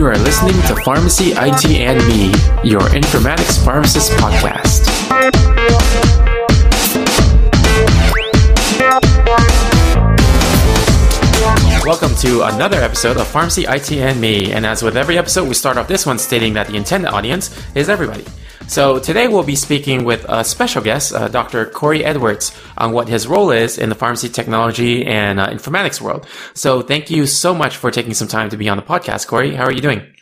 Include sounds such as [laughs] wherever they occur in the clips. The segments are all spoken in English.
You are listening to Pharmacy IT and Me, your informatics pharmacist podcast. Welcome to another episode of Pharmacy IT and Me. And as with every episode, we start off this one stating that the intended audience is everybody. So today we'll be speaking with a special guest, uh, Dr. Corey Edwards, on what his role is in the pharmacy technology and uh, informatics world. So thank you so much for taking some time to be on the podcast, Corey. How are you doing?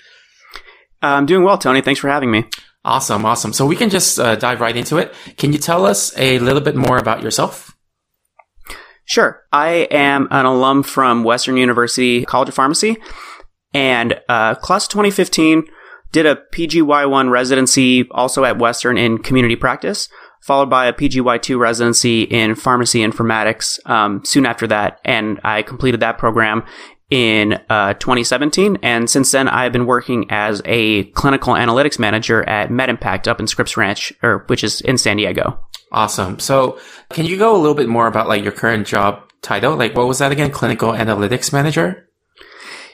I'm doing well, Tony. Thanks for having me. Awesome, awesome. So we can just uh, dive right into it. Can you tell us a little bit more about yourself? Sure. I am an alum from Western University College of Pharmacy and uh, class of 2015 did a PGY1 residency also at Western in community practice, followed by a PGY2 residency in pharmacy informatics um, soon after that. And I completed that program in uh, 2017. And since then, I've been working as a clinical analytics manager at MedImpact up in Scripps Ranch, or which is in San Diego. Awesome. So, can you go a little bit more about like your current job title? Like, what was that again? Clinical analytics manager.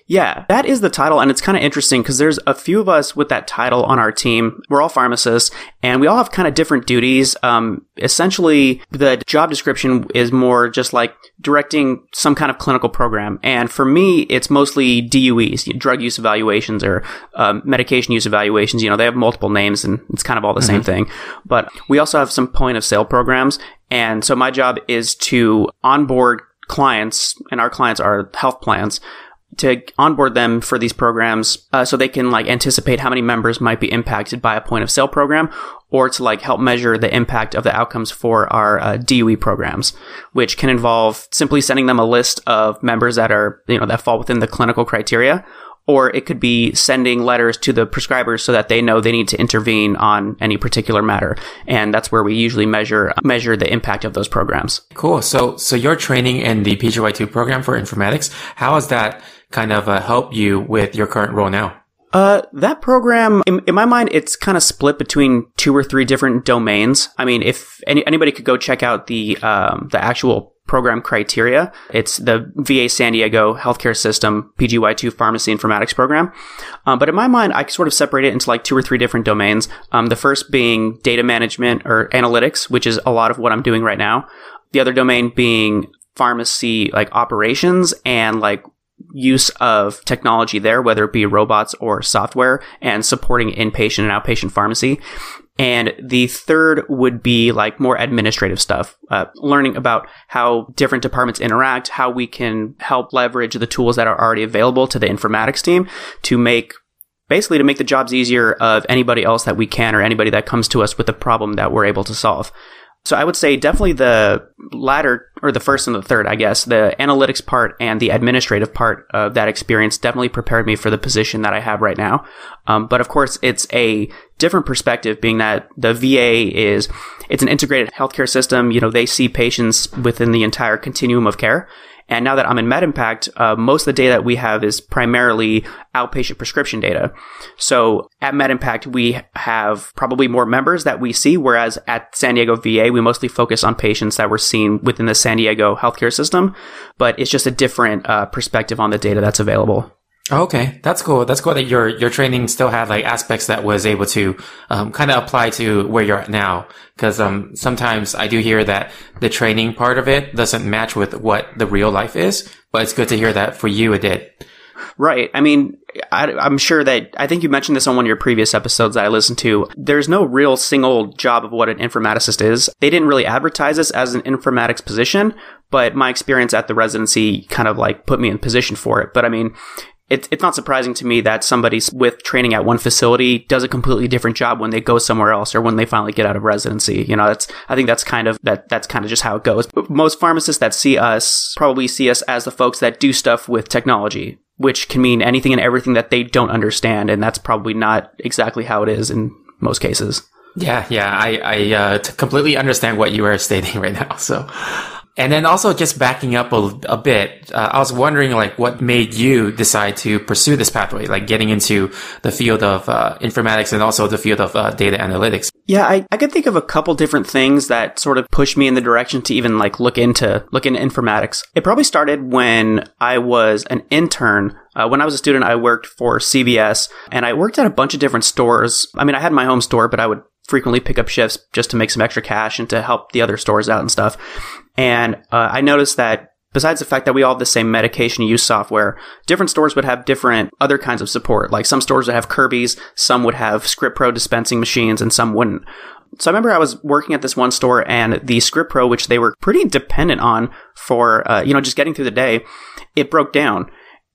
Yeah, that is the title, and it's kind of interesting because there's a few of us with that title on our team. We're all pharmacists, and we all have kind of different duties. Um, essentially, the job description is more just like directing some kind of clinical program, and for me, it's mostly DUEs, drug use evaluations or um, medication use evaluations. You know, they have multiple names, and it's kind of all the mm-hmm. same thing. But we also have some point of sale programs, and so my job is to onboard clients, and our clients are health plans to onboard them for these programs uh, so they can like anticipate how many members might be impacted by a point of sale program or to like help measure the impact of the outcomes for our uh, DUE programs, which can involve simply sending them a list of members that are, you know, that fall within the clinical criteria. Or it could be sending letters to the prescribers so that they know they need to intervene on any particular matter. And that's where we usually measure, measure the impact of those programs. Cool. So, so your training in the PGY2 program for informatics, how has that kind of uh, help you with your current role now? Uh, that program, in, in, my mind, it's kind of split between two or three different domains. I mean, if any, anybody could go check out the um, the actual program criteria, it's the VA San Diego Healthcare System PGY2 Pharmacy Informatics program. Um, but in my mind, I sort of separate it into like two or three different domains. Um, the first being data management or analytics, which is a lot of what I'm doing right now. The other domain being pharmacy like operations and like use of technology there, whether it be robots or software, and supporting inpatient and outpatient pharmacy. And the third would be like more administrative stuff, uh, learning about how different departments interact, how we can help leverage the tools that are already available to the informatics team to make basically to make the jobs easier of anybody else that we can or anybody that comes to us with a problem that we're able to solve. So I would say definitely the latter or the first and the third, I guess, the analytics part and the administrative part of that experience definitely prepared me for the position that I have right now. Um, but of course, it's a different perspective being that the VA is, it's an integrated healthcare system. You know, they see patients within the entire continuum of care. And now that I'm in MedImpact, uh, most of the data that we have is primarily outpatient prescription data. So at MedImpact, we have probably more members that we see, whereas at San Diego VA, we mostly focus on patients that were seen within the San Diego healthcare system. But it's just a different uh, perspective on the data that's available. Okay, that's cool. That's cool that your your training still had like aspects that was able to um, kind of apply to where you're at now. Because um, sometimes I do hear that the training part of it doesn't match with what the real life is, but it's good to hear that for you it did. Right. I mean, I, am sure that I think you mentioned this on one of your previous episodes that I listened to. There's no real single job of what an informaticist is. They didn't really advertise this as an informatics position, but my experience at the residency kind of like put me in position for it. But I mean, it's it's not surprising to me that somebody with training at one facility does a completely different job when they go somewhere else or when they finally get out of residency. You know, that's I think that's kind of that that's kind of just how it goes. Most pharmacists that see us probably see us as the folks that do stuff with technology, which can mean anything and everything that they don't understand, and that's probably not exactly how it is in most cases. Yeah, yeah, I I uh, completely understand what you are [laughs] stating right now. So, and then also just backing up a, a bit, uh, I was wondering like what made you decide to pursue this pathway, like getting into the field of uh, informatics and also the field of uh, data analytics. Yeah, I, I could think of a couple different things that sort of pushed me in the direction to even like look into look into informatics. It probably started when I was an intern. Uh, when I was a student, I worked for CVS and I worked at a bunch of different stores. I mean, I had my home store, but I would frequently pick up shifts just to make some extra cash and to help the other stores out and stuff. And uh, I noticed that besides the fact that we all have the same medication use software, different stores would have different other kinds of support. Like some stores would have Kirby's, some would have ScriptPro dispensing machines, and some wouldn't. So I remember I was working at this one store and the ScriptPro, which they were pretty dependent on for, uh, you know, just getting through the day, it broke down.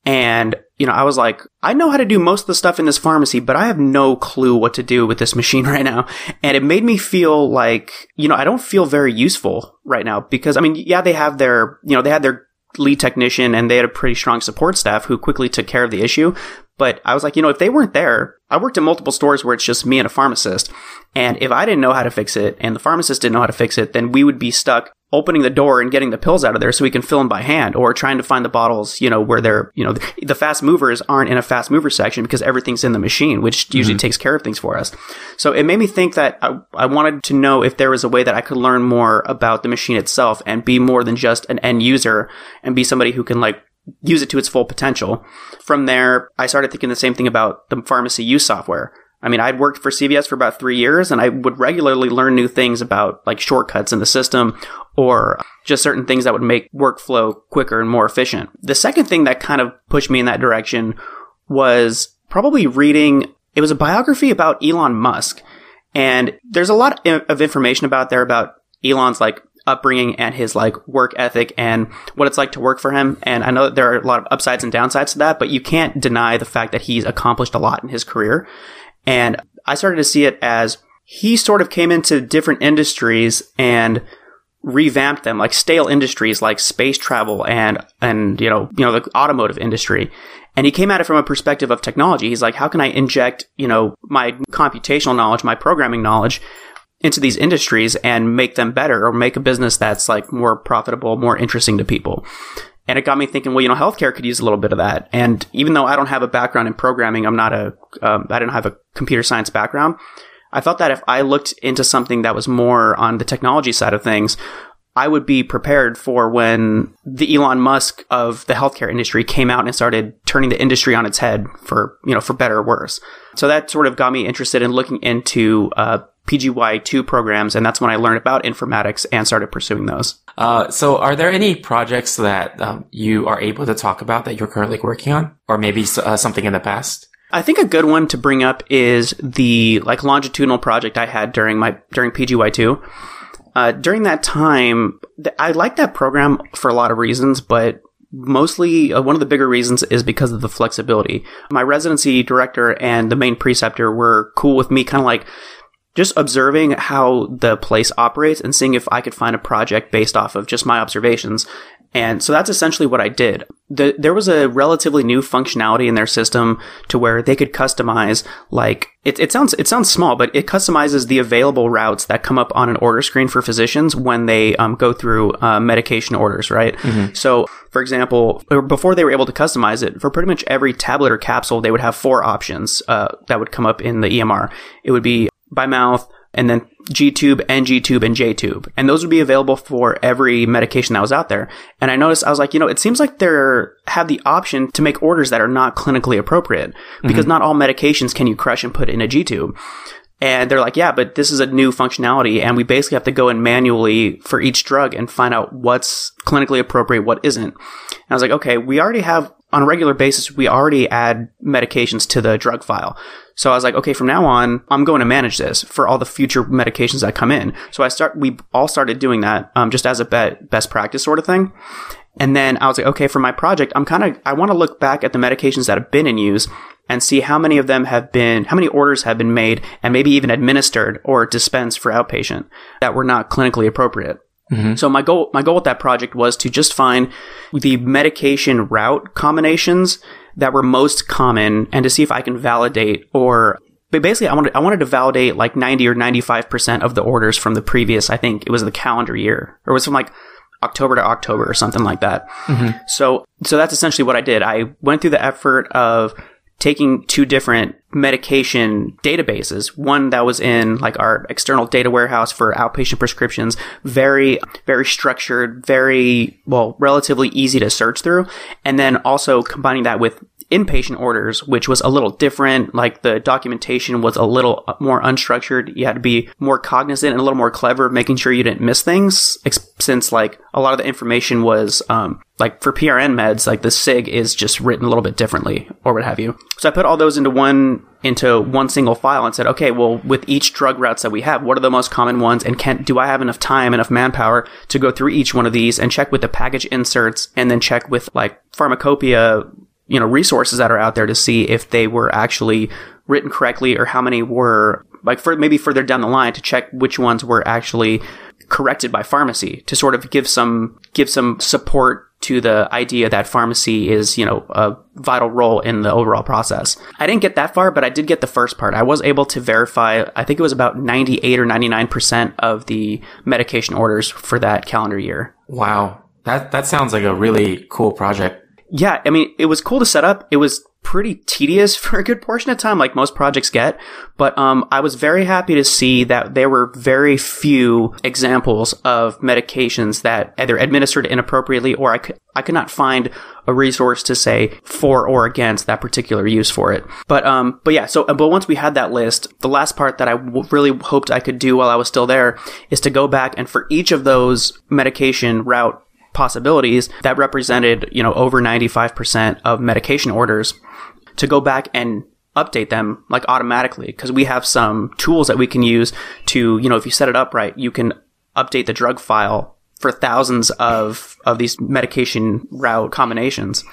And, you know, I was like, I know how to do most of the stuff in this pharmacy, but I have no clue what to do with this machine [laughs] right now. And it made me feel like, you know, I don't feel very useful right now because, I mean, yeah, they have their, you know, they had their lead technician and they had a pretty strong support staff who quickly took care of the issue. But I was like, you know, if they weren't there, I worked in multiple stores where it's just me and a pharmacist. And if I didn't know how to fix it and the pharmacist didn't know how to fix it, then we would be stuck opening the door and getting the pills out of there so we can fill them by hand or trying to find the bottles, you know, where they're, you know, the fast movers aren't in a fast mover section because everything's in the machine, which usually mm-hmm. takes care of things for us. So it made me think that I, I wanted to know if there was a way that I could learn more about the machine itself and be more than just an end user and be somebody who can like use it to its full potential. From there, I started thinking the same thing about the pharmacy use software. I mean, I'd worked for CVS for about three years and I would regularly learn new things about like shortcuts in the system or just certain things that would make workflow quicker and more efficient. The second thing that kind of pushed me in that direction was probably reading, it was a biography about Elon Musk. And there's a lot of information about there about Elon's like upbringing and his like work ethic and what it's like to work for him. And I know that there are a lot of upsides and downsides to that, but you can't deny the fact that he's accomplished a lot in his career. And I started to see it as he sort of came into different industries and revamped them, like stale industries like space travel and, and, you know, you know, the automotive industry. And he came at it from a perspective of technology. He's like, how can I inject, you know, my computational knowledge, my programming knowledge into these industries and make them better or make a business that's like more profitable, more interesting to people. And it got me thinking, well, you know, healthcare could use a little bit of that. And even though I don't have a background in programming, I'm not a, um, I don't have a computer science background. I thought that if I looked into something that was more on the technology side of things, I would be prepared for when the Elon Musk of the healthcare industry came out and started turning the industry on its head for, you know, for better or worse. So that sort of got me interested in looking into uh, PGY2 programs, and that's when I learned about informatics and started pursuing those. Uh, so, are there any projects that um, you are able to talk about that you're currently working on, or maybe uh, something in the past? I think a good one to bring up is the like longitudinal project I had during my during PGY2. Uh, during that time, th- I liked that program for a lot of reasons, but mostly uh, one of the bigger reasons is because of the flexibility. My residency director and the main preceptor were cool with me kind of like just observing how the place operates and seeing if I could find a project based off of just my observations. And so that's essentially what I did. The, there was a relatively new functionality in their system to where they could customize, like, it, it sounds, it sounds small, but it customizes the available routes that come up on an order screen for physicians when they um, go through uh, medication orders, right? Mm-hmm. So, for example, before they were able to customize it, for pretty much every tablet or capsule, they would have four options uh, that would come up in the EMR. It would be by mouth, and then G tube, NG tube, and J tube. And those would be available for every medication that was out there. And I noticed, I was like, you know, it seems like they're have the option to make orders that are not clinically appropriate because mm-hmm. not all medications can you crush and put in a G tube. And they're like, yeah, but this is a new functionality and we basically have to go in manually for each drug and find out what's clinically appropriate, what isn't. And I was like, okay, we already have on a regular basis, we already add medications to the drug file. So I was like, okay, from now on, I'm going to manage this for all the future medications that come in. So I start, we all started doing that, um, just as a best practice sort of thing. And then I was like, okay, for my project, I'm kind of, I want to look back at the medications that have been in use and see how many of them have been, how many orders have been made and maybe even administered or dispensed for outpatient that were not clinically appropriate. Mm-hmm. So my goal, my goal with that project was to just find the medication route combinations that were most common and to see if I can validate or but basically I wanted I wanted to validate like 90 or 95% of the orders from the previous I think it was the calendar year or it was from like October to October or something like that. Mm-hmm. So so that's essentially what I did. I went through the effort of taking two different medication databases. One that was in like our external data warehouse for outpatient prescriptions, very, very structured, very, well, relatively easy to search through. And then also combining that with inpatient orders, which was a little different. Like the documentation was a little more unstructured. You had to be more cognizant and a little more clever, making sure you didn't miss things. Since like a lot of the information was, um, like for PRN meds, like the SIG is just written a little bit differently or what have you. So I put all those into one into one single file and said, okay, well, with each drug routes that we have, what are the most common ones? And can do I have enough time, enough manpower to go through each one of these and check with the package inserts and then check with like pharmacopoeia you know, resources that are out there to see if they were actually written correctly or how many were like for maybe further down the line to check which ones were actually corrected by pharmacy to sort of give some give some support to the idea that pharmacy is, you know, a vital role in the overall process. I didn't get that far, but I did get the first part. I was able to verify, I think it was about 98 or 99% of the medication orders for that calendar year. Wow. That that sounds like a really cool project yeah, I mean, it was cool to set up. It was pretty tedious [laughs] for a good portion of time, like most projects get. But um, I was very happy to see that there were very few examples of medications that either administered inappropriately, or I could I could not find a resource to say for or against that particular use for it. But um, but yeah. So but once we had that list, the last part that I w- really hoped I could do while I was still there is to go back and for each of those medication route possibilities that represented, you know, over 95% of medication orders to go back and update them like automatically. Because we have some tools that we can use to, you know, if you set it up right, you can update the drug file for thousands of of these medication route combinations.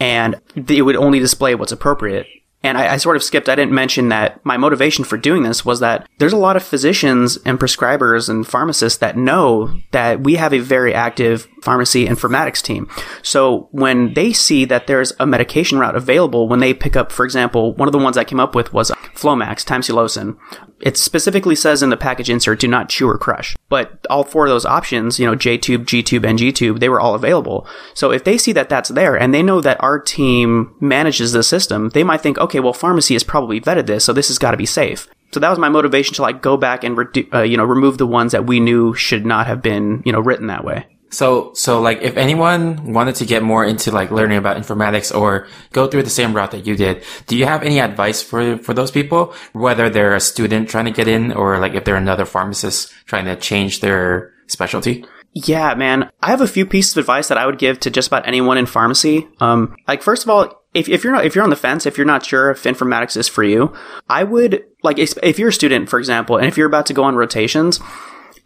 And it would only display what's appropriate and I, I, sort of skipped, I didn't mention that my motivation for doing this was that there's a lot of physicians and prescribers and pharmacists that know that we have a very active pharmacy informatics team. So when they see that there's a medication route available, when they pick up, for example, one of the ones I came up with was Flomax, tamsulosin. It specifically says in the package insert, do not chew or crush. But all four of those options, you know, J-tube, G-tube, and G-tube, they were all available. So if they see that that's there and they know that our team manages the system, they might think, okay, well, pharmacy has probably vetted this, so this has got to be safe. So that was my motivation to like go back and, redu- uh, you know, remove the ones that we knew should not have been, you know, written that way. So, so like if anyone wanted to get more into like learning about informatics or go through the same route that you did, do you have any advice for, for those people? Whether they're a student trying to get in or like if they're another pharmacist trying to change their specialty? Yeah, man. I have a few pieces of advice that I would give to just about anyone in pharmacy. Um, like first of all, if, if you're not, if you're on the fence, if you're not sure if informatics is for you, I would like, if you're a student, for example, and if you're about to go on rotations,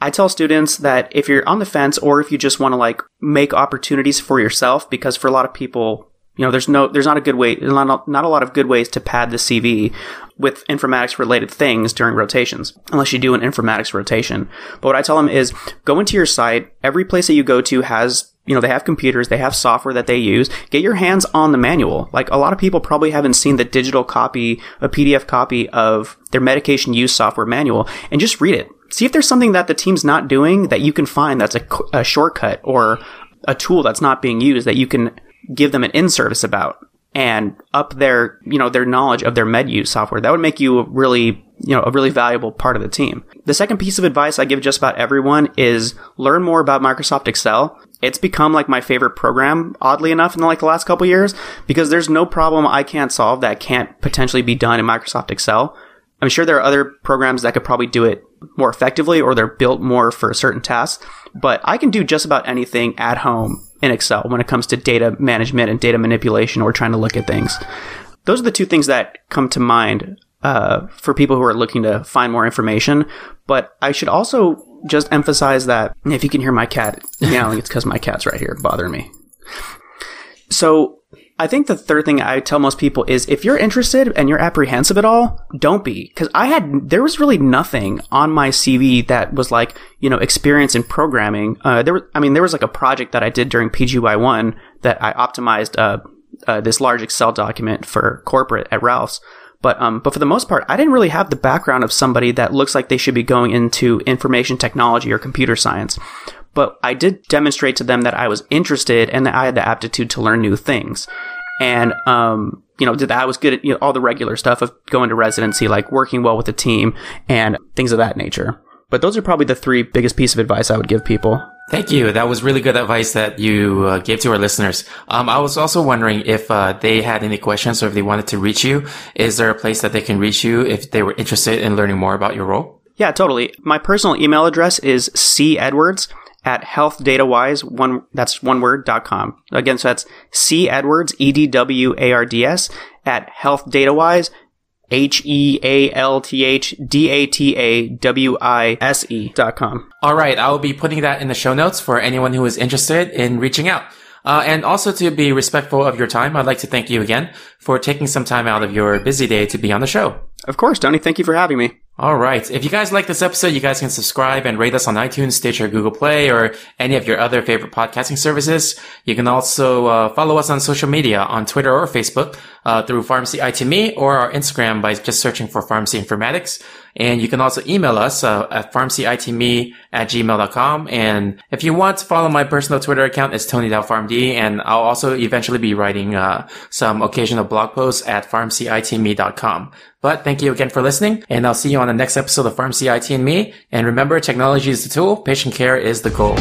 I tell students that if you're on the fence or if you just want to like make opportunities for yourself, because for a lot of people, you know, there's no, there's not a good way, not, not a lot of good ways to pad the CV with informatics related things during rotations, unless you do an informatics rotation. But what I tell them is go into your site. Every place that you go to has you know, they have computers, they have software that they use. Get your hands on the manual. Like a lot of people probably haven't seen the digital copy, a PDF copy of their medication use software manual and just read it. See if there's something that the team's not doing that you can find that's a, a shortcut or a tool that's not being used that you can give them an in service about and up their, you know, their knowledge of their med use software. That would make you really, you know, a really valuable part of the team. The second piece of advice I give just about everyone is learn more about Microsoft Excel. It's become like my favorite program, oddly enough, in like the last couple years, because there's no problem I can't solve that can't potentially be done in Microsoft Excel. I'm sure there are other programs that could probably do it more effectively or they're built more for certain tasks, but I can do just about anything at home in Excel when it comes to data management and data manipulation or trying to look at things. Those are the two things that come to mind uh, for people who are looking to find more information. But I should also just emphasize that if you can hear my cat [laughs] meowing, it's because my cat's right here bothering me. So I think the third thing I tell most people is if you're interested and you're apprehensive at all, don't be. Cause I had, there was really nothing on my CV that was like, you know, experience in programming. Uh, there was, I mean, there was like a project that I did during PGY1 that I optimized, uh, uh, this large Excel document for corporate at Ralph's. But, um, but for the most part, I didn't really have the background of somebody that looks like they should be going into information technology or computer science but I did demonstrate to them that I was interested and that I had the aptitude to learn new things. And um, you know, did that. I was good at you know, all the regular stuff of going to residency, like working well with the team and things of that nature. But those are probably the three biggest piece of advice I would give people. Thank you. That was really good advice that you uh, gave to our listeners. Um, I was also wondering if uh, they had any questions or if they wanted to reach you. Is there a place that they can reach you if they were interested in learning more about your role? Yeah, totally. My personal email address is c edwards at healthdatawise one that's one word dot com. Again, so that's c edwards e d w a r d s at healthdatawise H E A L T H D A T A W I S E dot com. All right. I will be putting that in the show notes for anyone who is interested in reaching out. Uh, and also to be respectful of your time, I'd like to thank you again for taking some time out of your busy day to be on the show. Of course, Tony. Thank you for having me. All right. If you guys like this episode, you guys can subscribe and rate us on iTunes, Stitcher, Google Play, or any of your other favorite podcasting services. You can also uh, follow us on social media on Twitter or Facebook uh, through Pharmacy IT Me or our Instagram by just searching for Pharmacy Informatics. And you can also email us uh, at pharmacyitme at gmail.com. And if you want to follow my personal Twitter account, it's TonyDalPharmD. And I'll also eventually be writing uh, some occasional blog posts at pharmacyitme.com. But thank you again for listening, and I'll see you on the next episode of IT and Me. And remember, technology is the tool, patient care is the goal.